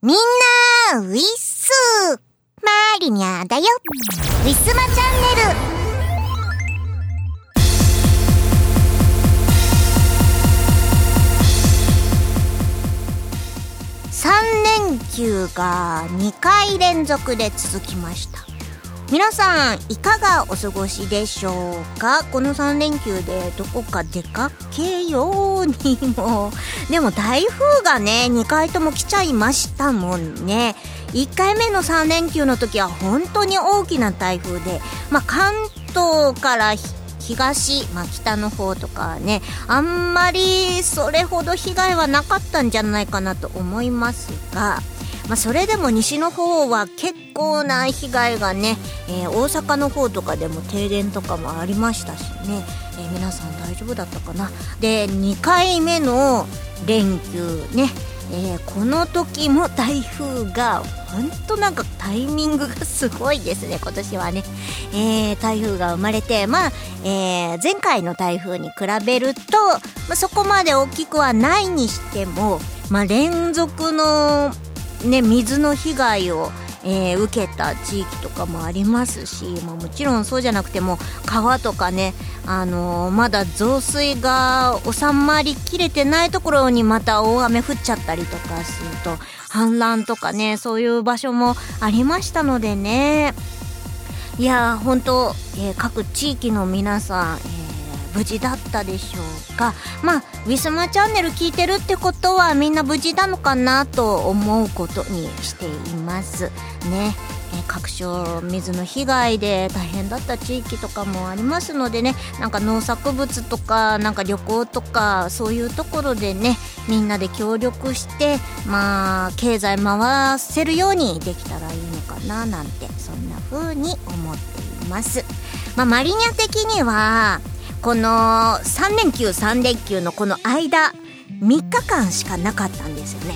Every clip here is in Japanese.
みんな、ウィッスマーリニャだよ。ウィスマチャンネル。3連休が2回連続で続きました。皆さんいかがお過ごしでしょうか？この3連休でどこか出かけようにも。でも台風がね2回とも来ちゃいましたもんね。1回目の3連休の時は本当に大きな台風で、まあ、関東から東、まあ、北の方とかねあんまりそれほど被害はなかったんじゃないかなと思いますがまあ、それでも西の方は結構な被害がね、えー、大阪の方とかでも停電とかもありましたしね、えー、皆さん大丈夫だったかな。で2回目の連休ね。えー、この時も台風が本当なんかタイミングがすごいですね。今年はね、えー、台風が生まれてまあ、えー、前回の台風に比べると、まあ、そこまで大きくはないにしても、まあ、連続のね、水の被害を、えー、受けた地域とかもありますし、まあ、もちろんそうじゃなくても川とかね、あのー、まだ増水が収まりきれてないところにまた大雨降っちゃったりとかすると氾濫とかねそういう場所もありましたのでね。いや本当、えー、各地域の皆さん、えー無事だったでしょうか。まあウィスマチャンネル聞いてるってことはみんな無事なのかなと思うことにしていますね。え各所水の被害で大変だった地域とかもありますのでね。なんか農作物とかなんか旅行とかそういうところでねみんなで協力してまあ経済回せるようにできたらいいのかななんてそんな風に思っています。まあマリニャ的にはこの3連休3連休のこの間3日間しかなかったんですよね。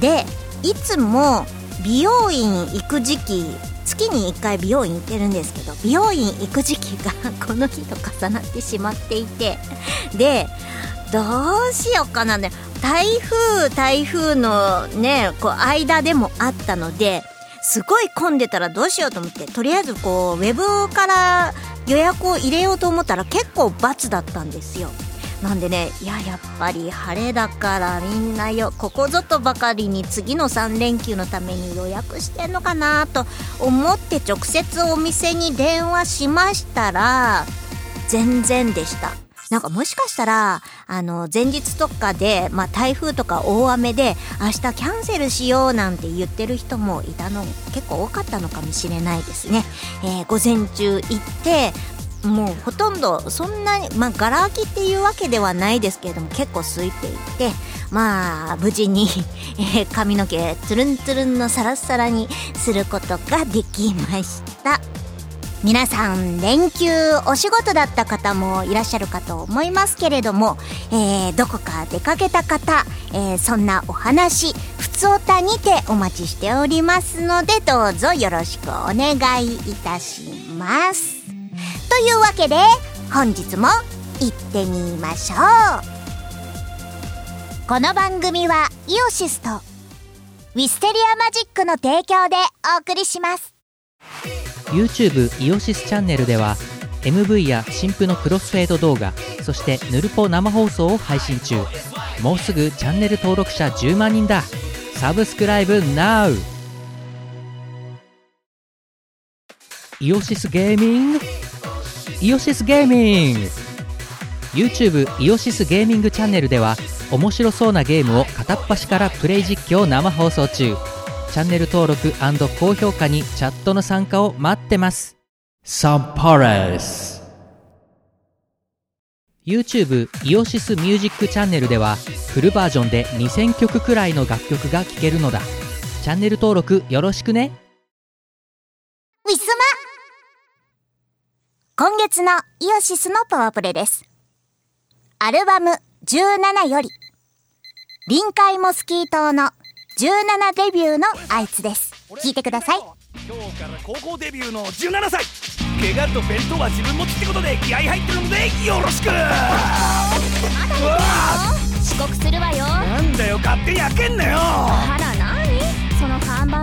でいつも美容院行く時期月に1回美容院行ってるんですけど美容院行く時期が この日と重なってしまっていてでどうしようかな。ね台風台風のねこう間でもあったのですごい混んでたらどうしようと思ってとりあえずこうウェブから予約を入れようと思ったら結構罰だったんですよ。なんでねいややっぱり晴れだからみんなよ。ここぞとばかりに次の3連休のために予約してんのかなと思って直接お店に電話しましたら全然でした。なんかもしかしたら、あの、前日とかで、まあ、台風とか大雨で、明日キャンセルしようなんて言ってる人もいたの、結構多かったのかもしれないですね。えー、午前中行って、もうほとんどそんなに、まあ、ガラ空きっていうわけではないですけれども結構空いていてまあ無事に、えー、髪の毛つるんつるんのサラッサラにすることができました。皆さん連休お仕事だった方もいらっしゃるかと思いますけれども、えー、どこか出かけた方、えー、そんなお話ふつおたにてお待ちしておりますのでどうぞよろしくお願いいたします。というわけで本日も行ってみましょう。この番組はイオシスとウィステリアマジックの提供でお送りします。YouTube イオシスチャンネルでは MV や新婦のクロスフェード動画そしてヌルポ生放送を配信中。もうすぐチャンネル登録者10万人だ。サブスクライブ NOW! イオシスゲーミング？イオシスゲーミング。YouTube イオシスゲーミングチャンネルでは面白そうなゲームを片っ端からプレイ実況生放送中。チャンネル登録高評価にチャットの参加を待ってます。サンパレス YouTube イオシスミュージックチャンネルではフルバージョンで2000曲くらいの楽曲が聴けるのだ。チャンネル登録よろしくね。ウィスマ今月のイオシスのパワープレです。アルバム17より臨海モスキー島の17デビューのあいつです。聞いてください。今日から高校デビューの17歳。怪我と弁当は自分持ちってことで気合入ってるのでよろしく。まだ遅刻するわよ。なんだよ勝手に開けんなよ。あらなに？そ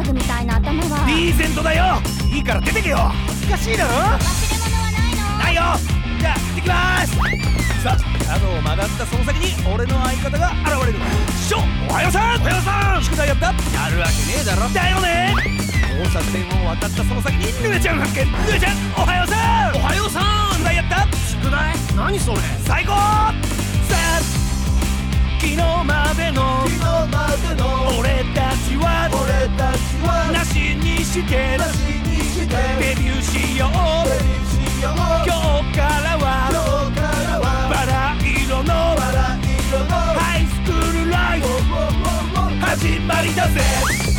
グみたいな頭は。リーゼントだよ。いいから出てけよ。恥ずかしいだろ？忘れ物はないの。ないよ。じゃあ行ってきます。さあ角を曲がったその先に俺の相方が現れる師匠おはようさんおはようさん宿題やったやるわけねえだろだよね交差点を渡ったその先にぬねちゃん発見ぬねちゃんおはようさんおはようさん宿題やった宿題何それ最高さあ昨日までの俺たちはなしにしてデビューしよう今日からはバ始まりだぜ。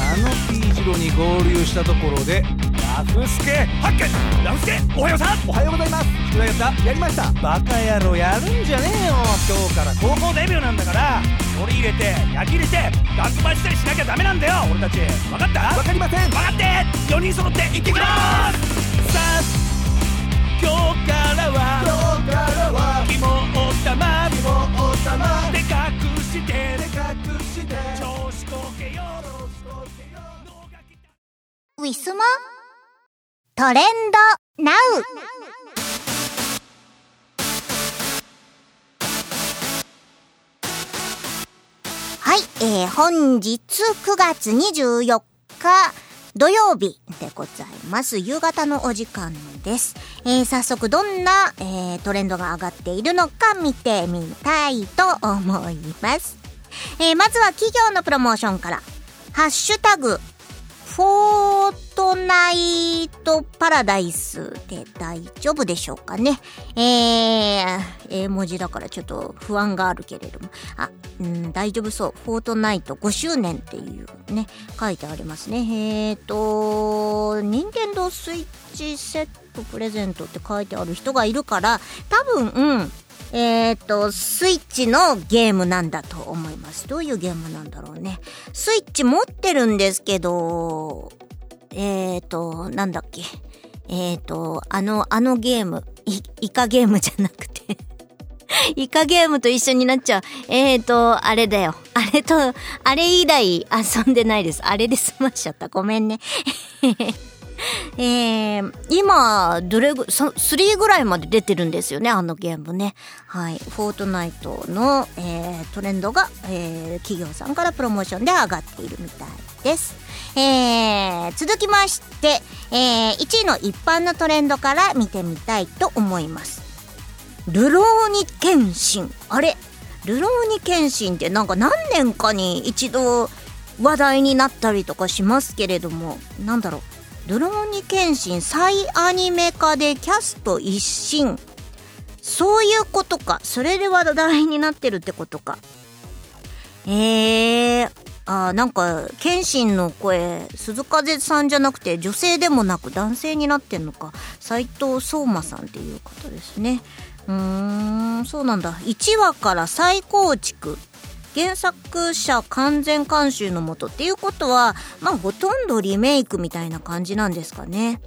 あの T 字路に合流したところでラフスケ発見。ラフスケおはようさん。おはようございます。宿題やった。やりました。バカ野郎やるんじゃねえよ。今日から。高校デビューなんだから。取り入れて焼き入れてガンバしたりしなきゃダメなんだよ。俺たち。分かった？分かりません。分かって。4人揃って行ってきます。さあ今日からは肝を玉で隠してウィスマトレンドナウはい、えー、本日9月24日土曜日でございます。夕方のお時間です。えー、早速どんな、えー、トレンドが上がっているのか見てみたいと思います。えー、まずは企業のプロモーションから。ハッシュタグ、フォートナイトパラダイスで大丈夫でしょうかね。えー、英文字だからちょっと不安があるけれども。あ、うん、大丈夫そう。フォートナイト5周年っていうね、書いてありますね。えーと、任天堂スイッチセットプレゼントって書いてある人がいるから、多分、うん、えっ、と、スイッチのゲームなんだと思います。どういうゲームなんだろうね。スイッチ持ってるんですけど、えっ、と、なんだっけ。えっ、と、あの、あのゲーム、イイカゲームじゃなくて。イカゲームと一緒になっちゃう。えっ、と、あれだよ。あれと、あれ以来遊んでないです。あれで済ましちゃった。ごめんね。えー、今、どれぐ、3ぐらいまで出てるんですよね、あのゲームね。はい。フォートナイトの、えー、トレンドが、えー、企業さんからプロモーションで上がっているみたいです。えー、続きまして、えー、1位の一般のトレンドから見てみたいと思います。ルローニケンシン。あれ？ルローニケンシンってなんか何年かに一度話題になったりとかしますけれども、なんだろう。ルローニケンシン再アニメ化でキャスト一新。そういうことか。それで話題になってるってことか。えー、あーなんか、謙信の声、鈴風さんじゃなくて女性でもなく男性になってんのか。斎藤聡馬さんっていう方ですね。うーん、そうなんだ。1話から再構築。原作者完全監修のもとっていうことは、まあほとんどリメイクみたいな感じなんですかね。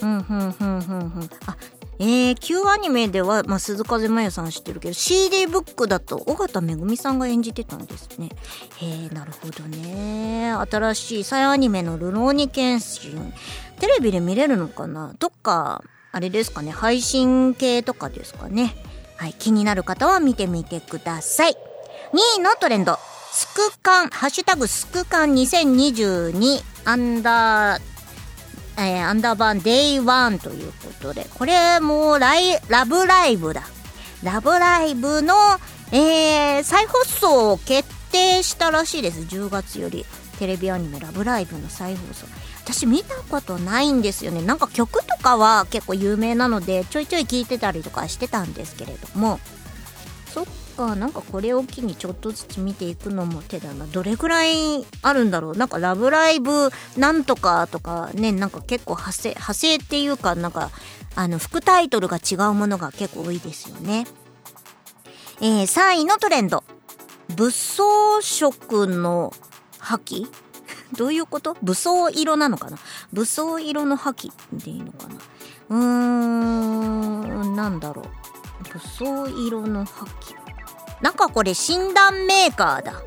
うん、ふん、ふん、ふん、ふん。あ、えー、旧アニメでは、まあ、鈴風真也さん知ってるけど、CD ブックだと、尾形めぐみさんが演じてたんですね。へえ、なるほどね。新しい再アニメのルローニケンシン。テレビで見れるのかな？どっか、あれですかね、配信系とかですかね？はい、気になる方は見てみてください。2位のトレンド。スクカン、ハッシュタグスクカン2022アンダー、えー、アンダーバーデイワンということで、これもうライ、ラブライブだ。ラブライブの、えー、再放送を決定したらしいです。10月より。テレビアニメラブライブの再放送。私見たことないんですよね。なんか曲とかは結構有名なので、ちょいちょい聞いてたりとかしてたんですけれども、そっか、なんかこれを機にちょっとずつ見ていくのも手だな。どれぐらいあるんだろうなんかラブライブなんとかとかね、なんか結構派生、派生っていうかなんか、あの、副タイトルが違うものが結構多いですよね。えー、3位のトレンド。武装色の覇気？どういうこと？武装色なのかな？武装色の覇気でいいのかな？うーん、なんだろう。武装色の覇気。なんかこれ診断メーカーだ。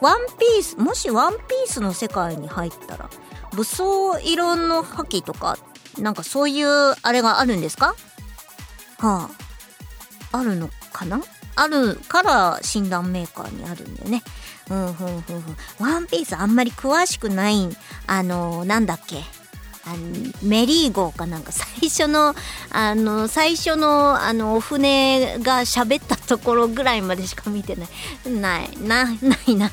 ワンピース、もしワンピースの世界に入ったら、武装色の覇気とかなんかそういうあれがあるんですか？はああるのかな？あるから診断メーカーにあるんだよね。うん、ふんふんふん。ワンピースあんまり詳しくない、あの、なんだっけ？あのメリー号かなんか最初の、あの、最初の、あの、お船が喋ったところぐらいまでしか見てない。ない、な、ないな。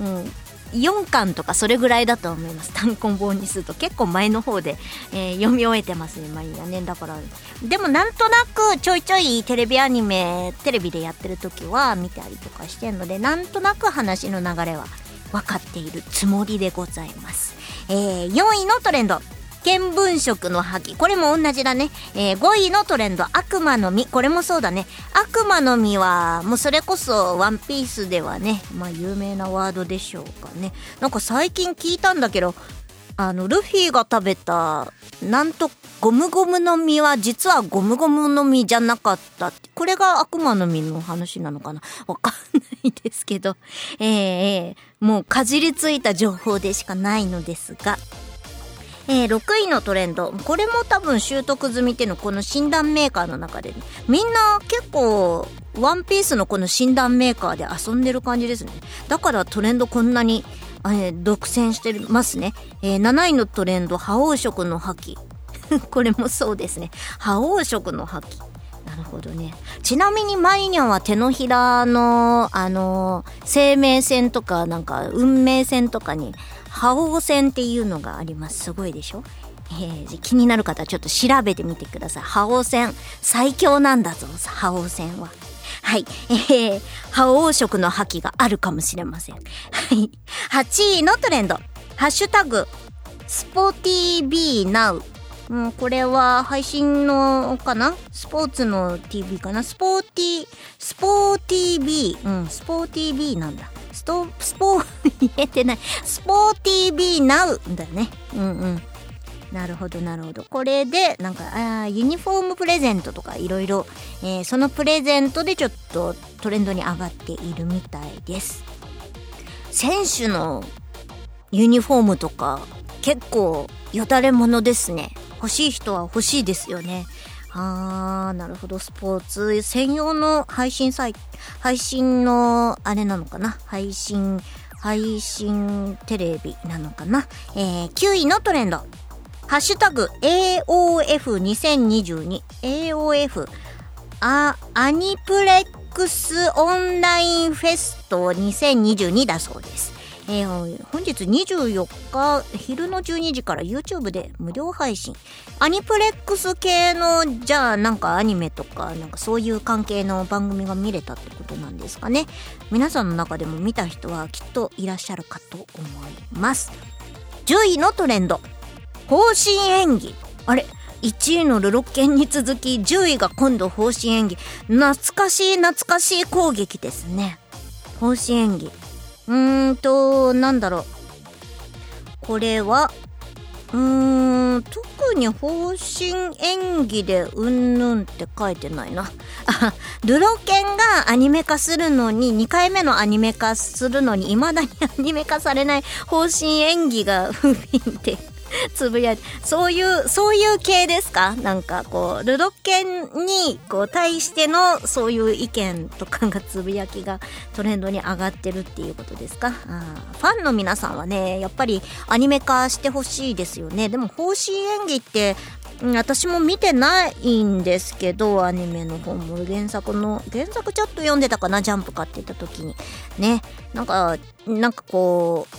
うん。4巻とかそれぐらいだと思います単行本にすると結構前の方で、えー読み終えてますねマリアねだからでもなんとなくちょいちょいテレビアニメテレビでやってる時は見たりとかしてんのでなんとなく話の流れは分かっているつもりでございます、えー4位のトレンド見聞色の覇気これも同じだね、えー5位のトレンド悪魔の実。これもそうだね。悪魔の実はもうそれこそワンピースではねまあ有名なワードでしょうかね。なんか最近聞いたんだけどあのルフィが食べたなんとゴムゴムの実は実はゴムゴムの実じゃなかったっこれが悪魔の実の話なのかな？わかんないですけど。ええーもうかじりついた情報でしかないのですが。えー6位のトレンド。これも多分習得済みっていうのこの診断メーカーの中で、ね、みんな結構ワンピースのこの診断メーカーで遊んでる感じですね。だからトレンドこんなに、えー独占してますね、えー7位のトレンド覇王色の覇気。これもそうですね。覇王色の覇気。なるほどね。ちなみにマリニャンは手のひらの、あの生命線とか、なんか、運命線とかに、覇王線っていうのがあります。すごいでしょ？えー気になる方はちょっと調べてみてください。覇王線、最強なんだぞ、覇王線は。はい。えー、覇王色の覇気があるかもしれません。はい。8位のトレンド。ハッシュタグ、スポーティービーナウ。うん、これは配信のかな？スポーツの TV かな？スポーティー、スポーティー B。うん、スポーティー B なんだ。スト、スポー、言えてない。スポーティー B ナウだよね。うんうん。なるほどなるほど。これで、なんか、あユニフォームプレゼントとかいろいろ、そのプレゼントでちょっとトレンドに上がっているみたいです。選手のユニフォームとか結構よだれものですね。欲しい人は欲しいですよね。あー、なるほど。スポーツ専用の配信サイト、配信の、あれなのかな？配信、配信テレビなのかな？えー、9位のトレンド。ハッシュタグ AOF2022。AOF。あ、アニプレックスオンラインフェスト2022だそうです。えー本日24日昼の12時から YouTube で無料配信。アニプレックス系の、じゃあなんかアニメとか、なんかそういう関係の番組が見れたってことなんですかね。皆さんの中でも見た人はきっといらっしゃるかと思います。10位のトレンド。方針演技。あれ？1位のルロッケンに続き10位が今度方針演技。懐かしい懐かしい攻撃ですね。方針演技。うーんと、なんだろう。これは、うーん、特に方針演技でうんぬんって書いてないな。あ、ルロケンがアニメ化するのに、2回目のアニメ化するのに、未だにアニメ化されない方針演技が不憫ってつぶやいて、そういう、そういう系ですか？なんかこう、ルロケンにこう対してのそういう意見とかがつぶやきがトレンドに上がってるっていうことですか？あファンの皆さんはね、やっぱりアニメ化してほしいですよね。でも方針演技って、私も見てないんですけど、アニメの方も原作の、原作ちょっと読んでたかな、ジャンプ買ってた時に。ね。なんか、なんかこう、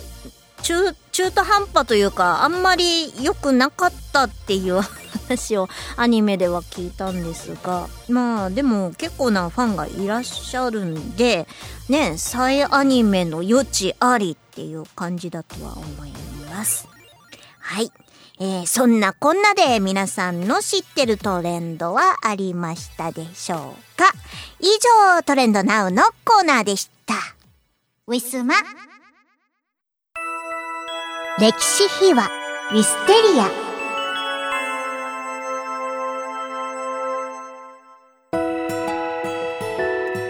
中、中途半端というか、あんまり良くなかったっていう話をアニメでは聞いたんですが、まあでも結構なファンがいらっしゃるんで、ね、再アニメの余地ありっていう感じだとは思います。はい。えーそんなこんなで皆さんの知ってるトレンドはありましたでしょうか？以上、トレンドナウのコーナーでした。ウィスマ。歴史秘話、ウィステリア。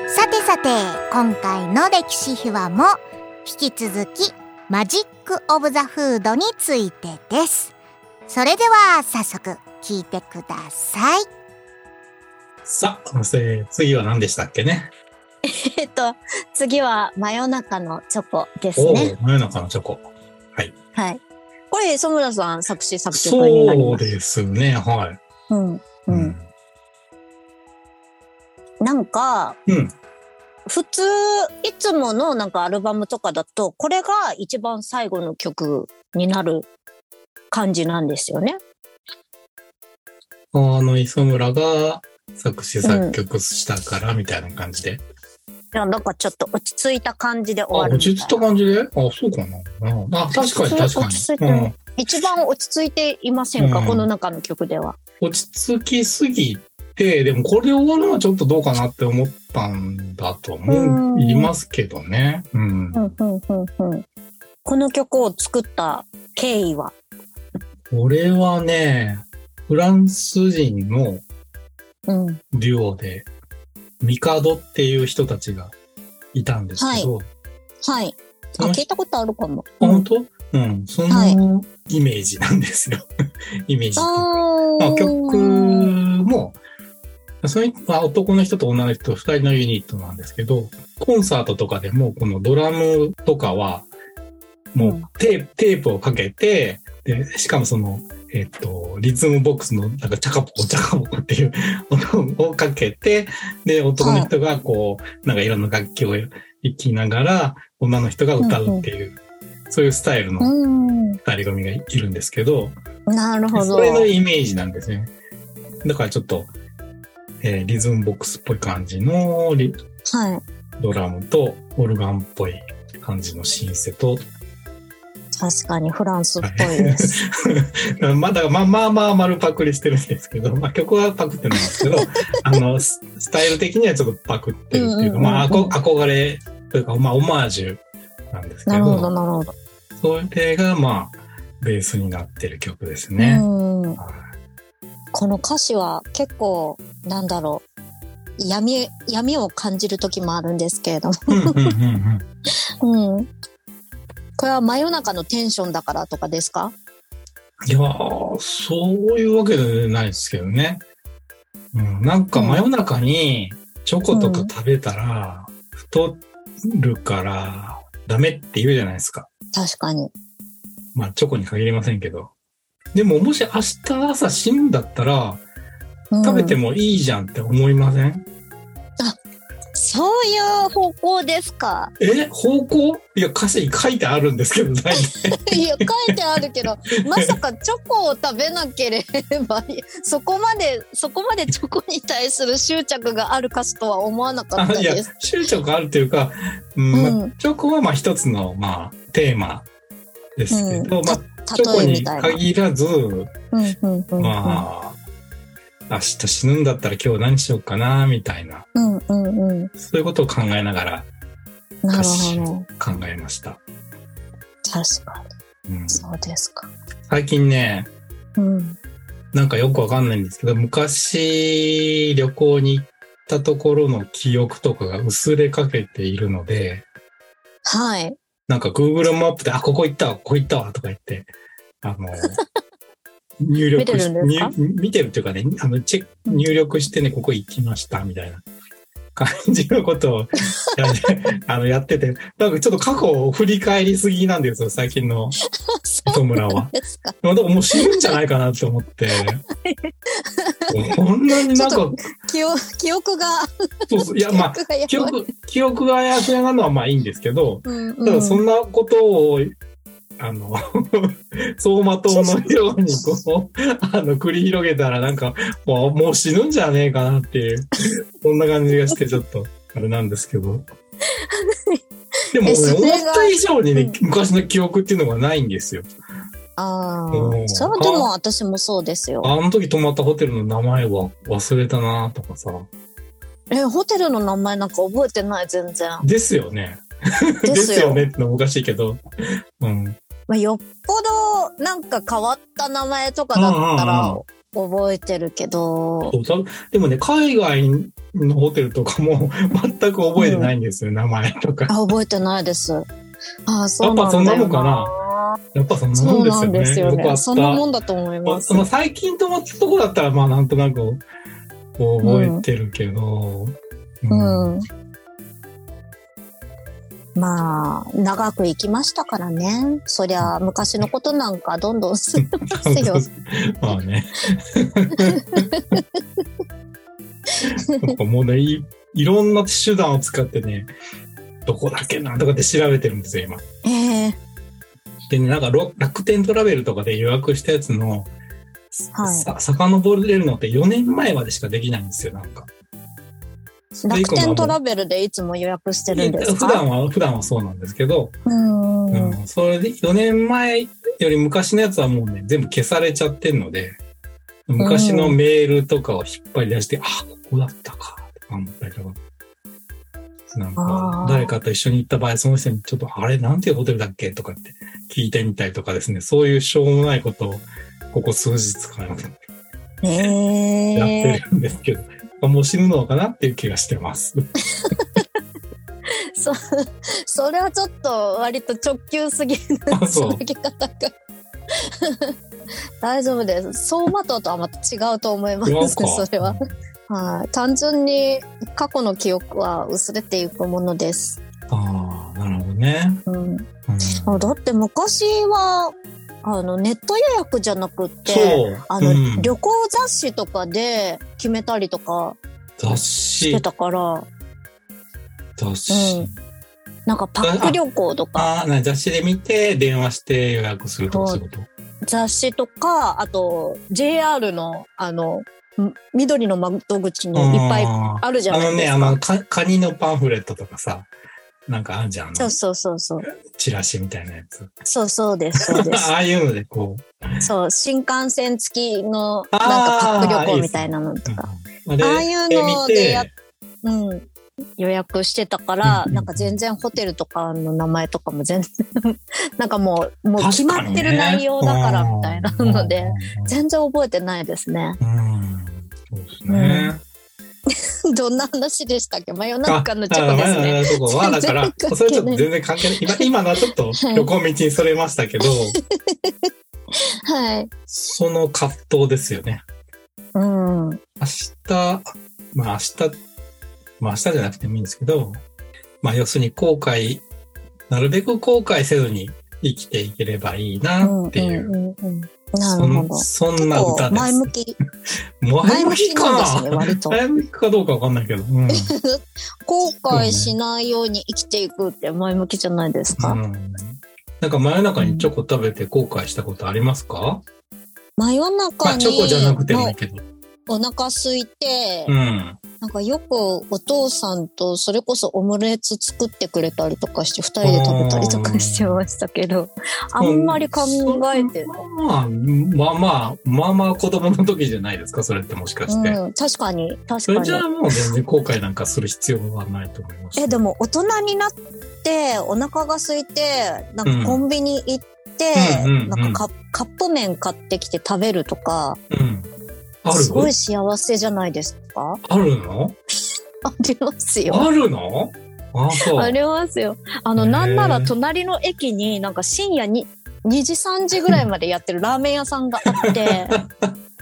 さてさて、今回の歴史秘話も引き続きマジック・オブ・ザ・フードについてです。それでは早速聞いてください。さあ、次は何でしたっけね？えっと、次は真夜中のチョコですね。ー、真夜中のチョコ。はい。これ、磯村さん作詞作曲になりそうます。ですね、はい。うん。う。。うんなんか、うん。普通、いつものなんかアルバムとかだと、これが一番最後の曲になる感じなんですよね。あの、磯村が作詞作曲したから、みたいな感じで。いやなんかちょっと落ち着いた感じであ、終わる。落ち着いた感じで？あ、そうかな。うんあ、確かに確かに。るうん。一番落ち着いていませんか、うんこの中の曲では。落ち着きすぎて、でもこれで終わるのはちょっとどうかなって思ったんだと思いますけどね。うん。うんうんうんうんこの曲を作った経緯は？これはね、フランス人のうん。デュオで、ミカドっていう人たちがいたんですけど、はい。あ、その聞いたことあるかも。あ本当？うん、そはい。のイメージなんですよ。イメージまあ、曲も、そのまあ男の人と女の人二人のユニットなんですけど、コンサートとかでもこのドラムとかは、もうテープテープをかけて、で、しかもその、えっと、リズムボックスの、なんか、チャカポコ、チャカポコっていう 音をかけて、で、男の人がこう、なんかいろんな楽器を弾きながら、女の人が歌うっていう、そういうスタイルのうん。二人組がいるんですけど、なるほど。それのイメージなんですね。だからちょっと、えーリズムボックスっぽい感じのリはい。ドラムとオルガンっぽい感じのシンセと、確かにフランスっぽいです。まあだまあまあまあ丸パクリしてるんですけど、まあ曲はパクってないんですけど、あの、ススタイル的にはちょっとパクってるっていうか、うんうんうんうんまああこ憧れというか、まあオマージュなんですけなるほど、ど、なるほど。それがまあベースになってる曲ですね。この歌詞は結構、なんだろう。闇、闇を感じる時もあるんですけれども。うんうんうんうん うん。これは真夜中のテンションだからとかですか？いやー、そういうわけじゃないですけどね。うん、なんか真夜中にチョコとか食べたら太るからダメって言うじゃないですか。確かに。まあチョコに限りませんけど。でももし明日朝死ぬんだったらうん食べてもいいじゃんって思いません、そういう方向ですか？え？方向？いや歌詞に書いてあるんですけど、大体。いや、書いてあるけど、まさかチョコを食べなければ、そこまで、そこまでチョコに対する執着がある歌詞とは思わなかっあいやたです。、執着あるというか、うんチョコはまあ一つのまあテーマですけど、うん。まあチョコに。限らず、うん。まあ、明日死ぬんだったら今日何しようかな、みたいな、うんうんうん。そういうことを考えながら歌詞ほど。考えました。確かうんに。そうですか。最近ね、うん。なんかよくわかんないんですけど、昔旅行に行ったところの記憶とかが薄れかけているので、はい。なんか Google マップで、あ、ここ行ったわ、ここ行ったわ、とか言って、あの、入力見てるんですか？入見てるっていうかね、あの、チェック、入力してね、ここ行きました、みたいな。感じのことをやって あのやってて、なんかちょっと過去を振り返りすぎなんですよ、最近のそう磯村は。ですか。だからもう死ぬんじゃないかなって思って、こんなになんか記憶記憶が、そうそういや、まあ、記憶、記憶があやふやなのはまあいいんですけど、うんうん。ただそんなことを、あの、走馬灯のようにこう、あの、繰り広げたらなんか、もうもう死ぬんじゃねえかなっていう、そんな感じがしてちょっと、あれなんですけど。でも思った以上にね、うん昔の記憶っていうのがないんですよ。ああ。うんそれはでも私もそうですよ。あの時泊まったホテルの名前は忘れたなとかさ。え、ホテルの名前なんか覚えてない、全然。ですよね。でですすよよねってのもおかしいけど。うん。まあ、よっぽどなんか変わった名前とかだったら覚えてるけど、でもね、海外のホテルとかも全く覚えてないんですよ、名前とか。あ覚えてないです。ああ、そうなんだよやっぱそんなもんかなやっぱそんなもんですよね。んですよ。ね。そんなもんだと思いますそ。の最近止まったとこだったら、まあなんとなく覚えてるけど、うんうん。まあ、長く生きましたからね。そりゃ、昔のことなんかどんどん進んでますよ。まあね。もうねい、いろんな手段を使ってね、どこだっけなとかって調べてるんですよ、今。ええでね、なんかろ楽天トラベルとかで予約したやつの、はいさ遡れるのって4年前までしかできないんですよ、なんか。楽天トラベルでいつも予約してるんですか？普段は、普段はそうなんですけど、うん。うん、それで4年前より昔のやつはもうね、全部消されちゃってんので、昔のメールとかを引っ張り出して、あ、ここだったか、とか思ったりとか。なんあか、ー。誰かと一緒に行った場合、その人にちょっと、あれ、なんていうホテルだっけとかって聞いてみたりとかですね、そういうしょうもないことを、ここ数日間やってええるんですけど、もう死ぬのかなっていう気がしてます。そ、それはちょっと割と直球すぎるあそう 方が。大丈夫です。走馬灯とはまた違うと思いますそれは。はい。単純に過去の記憶は薄れていくものです。ああ、なるほどね。うん。うんあだって昔は、あの、ネット予約じゃなくって。あの、うん旅行雑誌とかで決めたりとか雑誌して、たから、雑誌。うんなんかパック旅行とか、ああ、な雑誌で見て、電話して予約するとかそういうこと？雑誌とか、あと、JR の、あの、ん緑の窓口にいっぱいああるじゃーあのね、ないですか。あの、かカニのパンフレットとかさ、なんかあんじゃん。そうそうそうそう。チラシみたいなやつ。そうそうです、そうで ああいうので、こう。そう、新幹線付きの、なんかパック旅行みたいなのとか。うんでああいうの見でやて、うん。予約してたから、うんなんか全然ホテルとかの名前とかも全然、なんかもう、もう決まってる内容だからみたいなので、全然覚えてないですね。うん。そうですね。どんな話でしたっけ？真夜中のチョコですね。ね。そこは、だから、それちょっと全然関係ない。今、今のはちょっと旅行道にそれましたけど、はい。その葛藤ですよね。うん。明日、まあ明日、まあ明日じゃなくてもいいんですけど、まあ要するに後悔、なるべく後悔せずに生きていければいいなっていう、なそるほど。んそんな歌。前向き。前前向向きかきなんですね、な割と。前向きかどうかわかんないけど。うん。後悔しないように生きていくって前向きじゃないですか、うんなんか真夜中にチョコ食べて後悔したことありますか、真夜ま中にあチョコじゃなくてもいいけど。お腹空いて、うん。なんかよくお父さんとそれこそオムレツ作ってくれたりとかして二人で食べたりとかしてましたけど、あんまり考えて、まあ、まあまあ、まあまあ子供の時じゃないですか、それってもしかして。うん、確かに、確かにそれじゃ。あもう全然後悔なんかする必要はないと思います。え、でも大人になってお腹が空いて、なんかコンビニ行って、なんかカカップ麺買ってきて食べるとか、うん。すごい幸せじゃないですか？あるの？ありますよ。あるの？あ、そう。ありますよ。あの、なんなら隣の駅になんか深夜に2時3時ぐらいまでやってるラーメン屋さんがあって、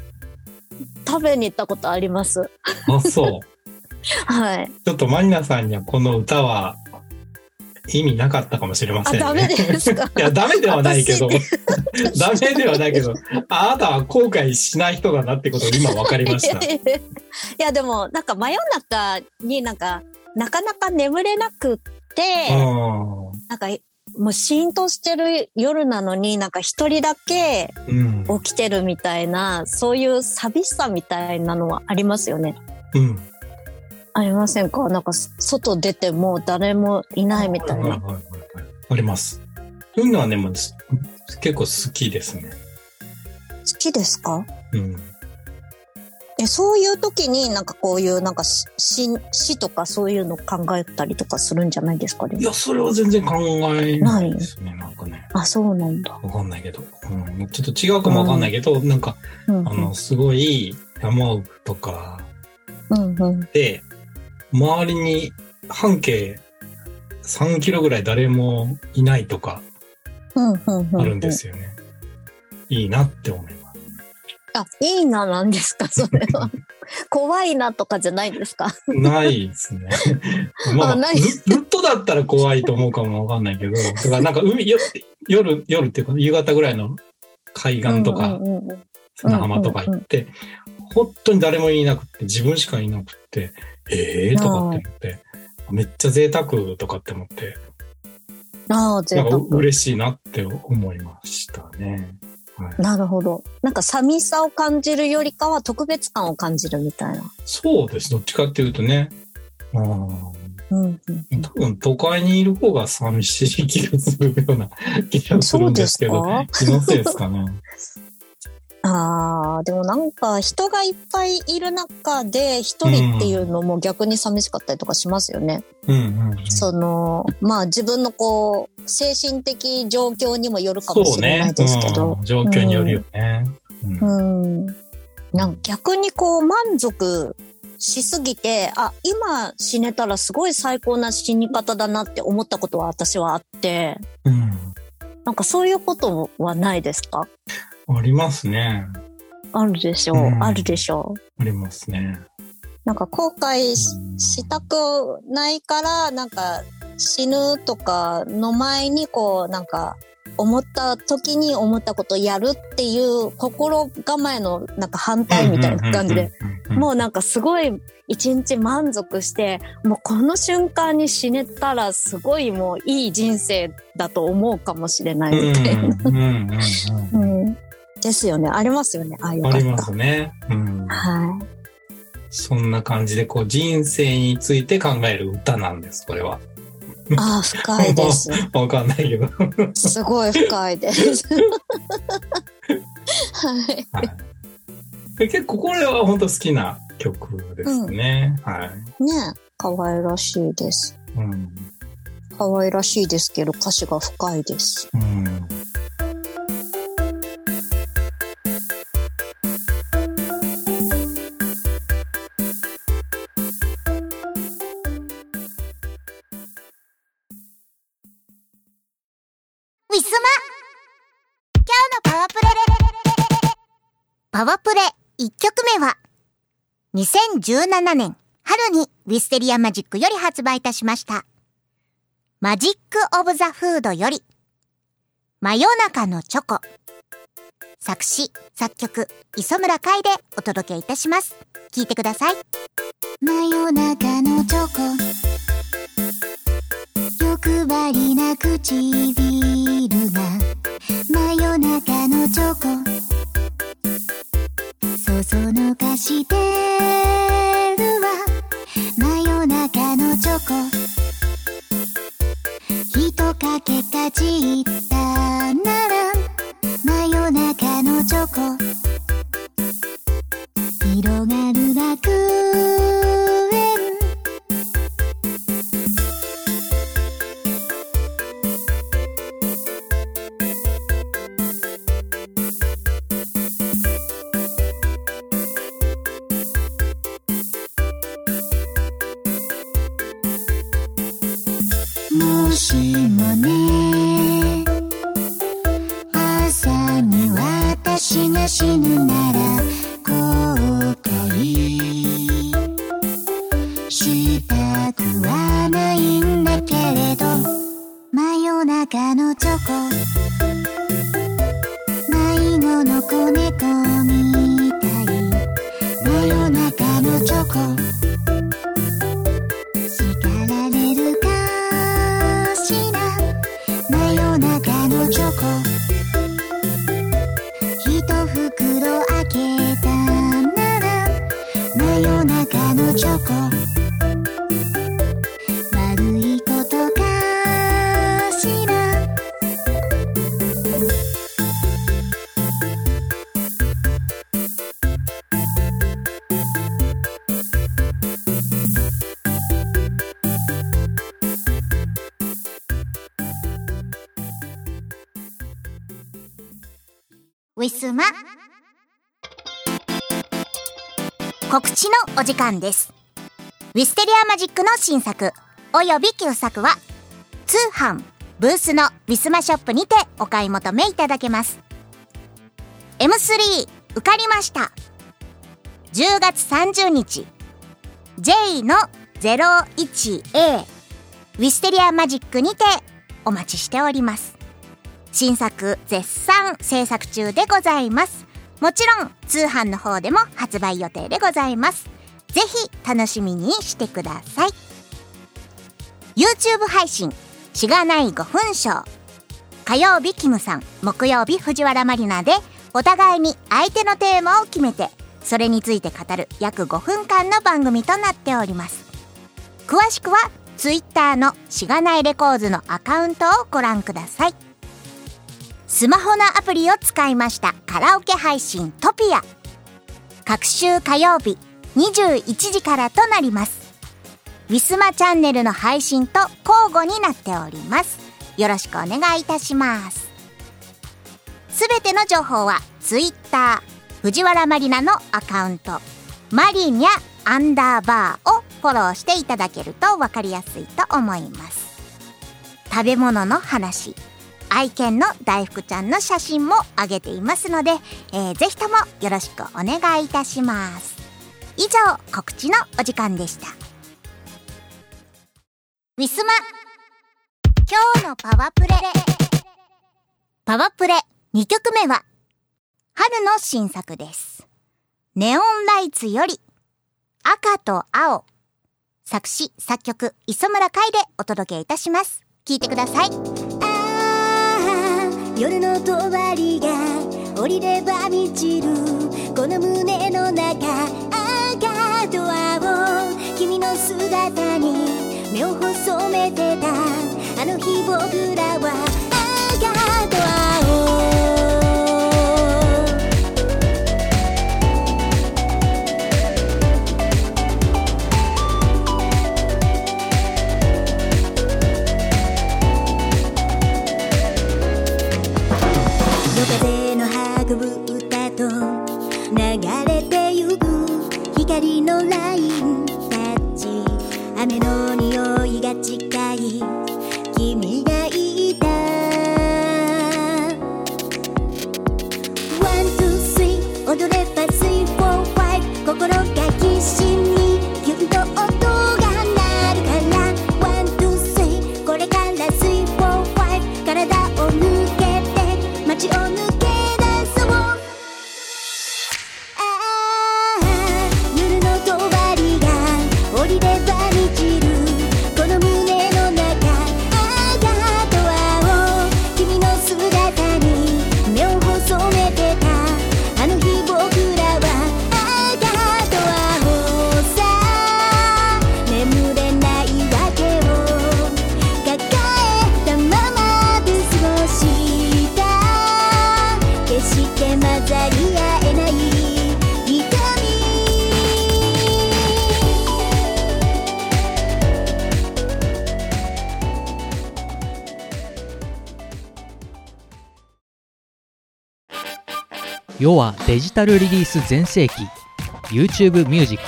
食べに行ったことあります。あ、そう。はい。ちょっとマリナさんにはこの歌は意味なかったかもしれまあ、せんね。ダメですか？いや、ダメではないけど私、ダメではないけど、あなたは後悔しない人だなってことを今分かりました。いや、でも、なんか真夜中になんか、なかなか眠れなくって、なんか、もうシーンとしてる夜なのになんか一人だけうん。うん。起きてるみたいな、そういう寂しさみたいなのはありますよね。うん。ありませんか？なんか、外出ても誰もいないみたいな。はいはいはいはいあります。そういうのはね、もうす結構好きですね。好きですか？うん。え、そういう時になんかこういうなんか死、死死とかそういうの考えたりとかするんじゃないですか？ねい。や、それは全然考えないですね。なんかね。あ、そうなんだ。わかんないけど。うん。ちょっと違うかもわかんないけど、なんか、うん、あの、すごい山奥とかうんうん。で、周りに半径3キロぐらい誰もいないとかあるんですよね。いいなって思います。あ、いいななんですか、それは。怖いなとかじゃないですか？ないですね。まあ、あないずずっとだったら怖いと思うかもわかんないけど、だからなんか海、よ夜、夜っていうか夕方ぐらいの海岸とか砂浜とか行って、本当に誰もいなくって、自分しかいなくって、ええー、とかって思って、めっちゃ贅沢とかって思って、ああ、贅なんか沢。嬉しいなって思いましたね。はい、なるほど。なんか寂しさを感じるよりかは特別感を感じるみたいな。そうです。どっちかっていうとね。うんうん多分都会にいる方が寂しい気がするような気がするんですけど、気のせいですかね。ああ、でもなんか人がいっぱいいる中で一人っていうのも逆に寂しかったりとかしますよね。うんうん、うん。その、まあ自分のこう、精神的状況にもよるかもしれない。ですけどう。ん状況によるよね。うんうん。なんか逆にこう満足しすぎて、あ、今死ねたらすごい最高な死に方だなって思ったことは私はあって、うんなんかそういうことはないですか？ありますね。あるでしょう、うんあるでしょう。ありますね。なんか後悔したくないから、なんか死ぬとかの前にこう、なんか思った時に思ったことをやるっていう心構えのなんか反対みたいな感じで、うん。もうなんかすごい一日満足して、もうこの瞬間に死ねたらすごいもういい人生だと思うかもしれなうんいみたいな。うんうんうんうんですよね。ありますよね。ああいう方。ありますね。うん。はい。そんな感じで、こう、人生について考える歌なんです、これは。ああ、深いです。わかんないけど。すごい深いです。はい。はいで結構これは本当好きな曲ですね。はい。ねえ可愛らしいです。うん。可愛らしいですけど歌詞が深いです。うん。パワプレ1曲目は2017年春にウィステリアマジックより発売いたしました。マジックオブザフードより真夜中のチョコ。作詞作曲磯村海でお届けいたします。聞いてください。真夜中のチョコ。欲張りな唇が真夜中のチョコ。そのかしてるわ。真夜中のチョコ。ひとかけかじってチョコ。一袋開けたなら真夜中のチョコ。お時間です。ウィステリアマジックの新作。および旧作は通販ブースのビスマショップにてお買い求めいただけます。M3 受かりました。10月30日。J の 01A ウィステリアマジックにてお待ちしております。新作絶賛制作中でございます。もちろん通販の方でも発売予定でございます。ぜひ楽しみにしてください。YouTube 配信しがない5分ショー火曜日キムさん。木曜日藤原まりなでお互いに相手のテーマを決めてそれについて語る約5分間の番組となっております。詳しくは Twitter のしがないレコーズのアカウントをご覧ください。スマホのアプリを使いましたカラオケ配信トピア。各週火曜日21時からとなります。ウィスマチャンネルの配信と交互になっております。よろしくお願いいたします。すべての情報は Twitter 藤原まりなのアカウントマリニャアンダーバーをフォローしていただけると分かりやすいと思います。食べ物の話愛犬の大福ちゃんの写真も上げていますので、えー、ぜひともよろしくお願いいたします。以上告知のお時間でした。ウィスマ今日のパワープレ。パワープレ2曲目は春の新作です。ネオンライツより赤と青。作詞作曲磯村海でお届けいたします。聞いてください。ああ夜の帳が降りれば満ちる。この胸の中姿に目を細めてた。あの日僕らは赤と青。雨の匂いが近世はデジタルリリース全盛期。YouTube Music、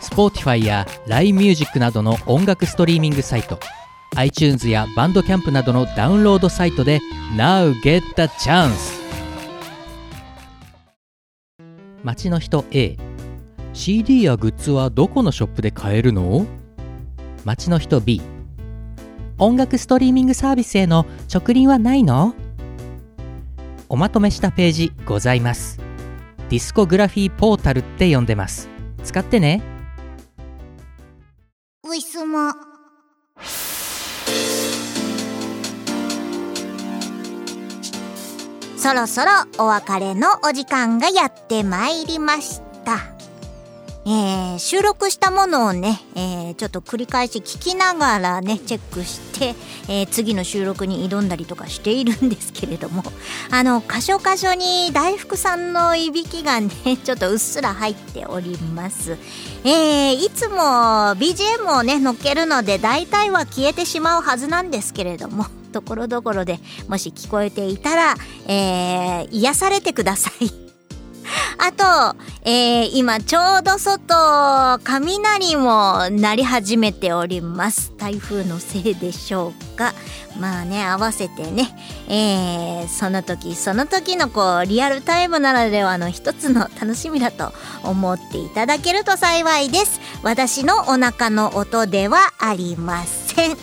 Spotify や LINE Music などの音楽ストリーミングサイト。iTunes やバンドキャンプなどのダウンロードサイトで Now get the chance 街の人 A CD やグッズはどこのショップで買えるの？街の人 B 音楽ストリーミングサービスへの直輪はないの？おまとめしたページございます。ディスコグラフィーポータルって呼んでます。使ってね。ウィスマそろそろお別れのお時間がやってまいりました。えー、収録したものをね、えー、ちょっと繰り返し聞きながらねチェックして、えー、次の収録に挑んだりとかしているんですけれども あの箇所箇所に大福さんのいびきがね ちょっとうっすら入っております、えー、いつも BGM をね乗っけるので大体は消えてしまうはずなんですけれども ところどころでもし聞こえていたら、えー、癒されてください。あと、えー、今ちょうど外、雷も鳴り始めております。台風のせいでしょうか。まあね、合わせてね、えー、その時その時のこう、リアルタイムならではの一つの楽しみだと思っていただけると幸いです。私のお腹の音ではありません。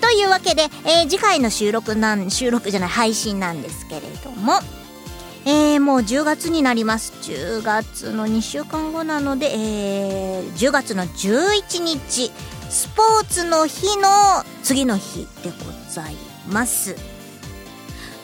というわけで、えー、次回の収録なん、収録じゃない、配信なんですけれども、えー、もう10月になります。10月の2週間後なので、えー、10月の11日、スポーツの日の次の日でございます。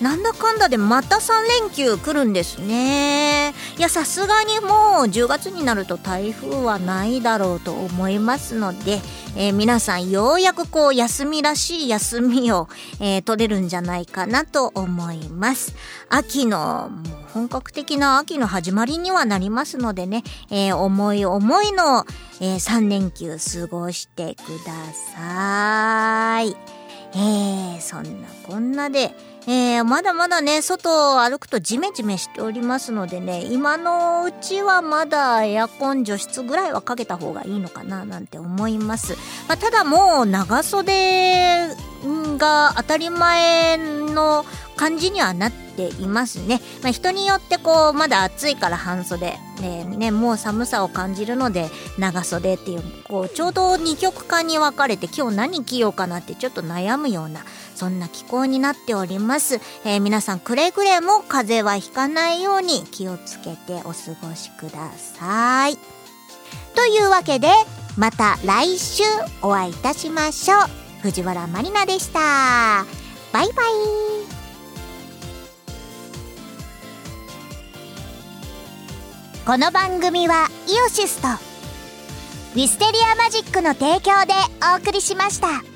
なんだかんだでまた3連休来るんですね。いや、さすがにもう10月になると台風はないだろうと思いますので、えー、皆さんようやくこう休みらしい休みを、えー、取れるんじゃないかなと思います。秋の、もう本格的な秋の始まりにはなりますのでね、えー、思い思いの、え3連休過ごしてください。えー、そんなこんなで、えー、まだまだね、外を歩くとジメジメしておりますのでね、今のうちはまだエアコン除湿ぐらいはかけた方がいいのかななんて思います。まあ、ただもう長袖が当たり前の感じにはなっていますね。まあ、人によってこう、まだ暑いから半袖、ね、ね、もう寒さを感じるので長袖っていう、こう、ちょうど二極化に分かれて今日何着ようかなってちょっと悩むような、そんな気候になっております。えー、皆さんくれぐれも風邪はひかないように気をつけてお過ごしください。というわけで、また来週お会いいたしましょう。藤原まりなでした。バイバイ。この番組はイオシスとウィステリアマジックの提供でお送りしました。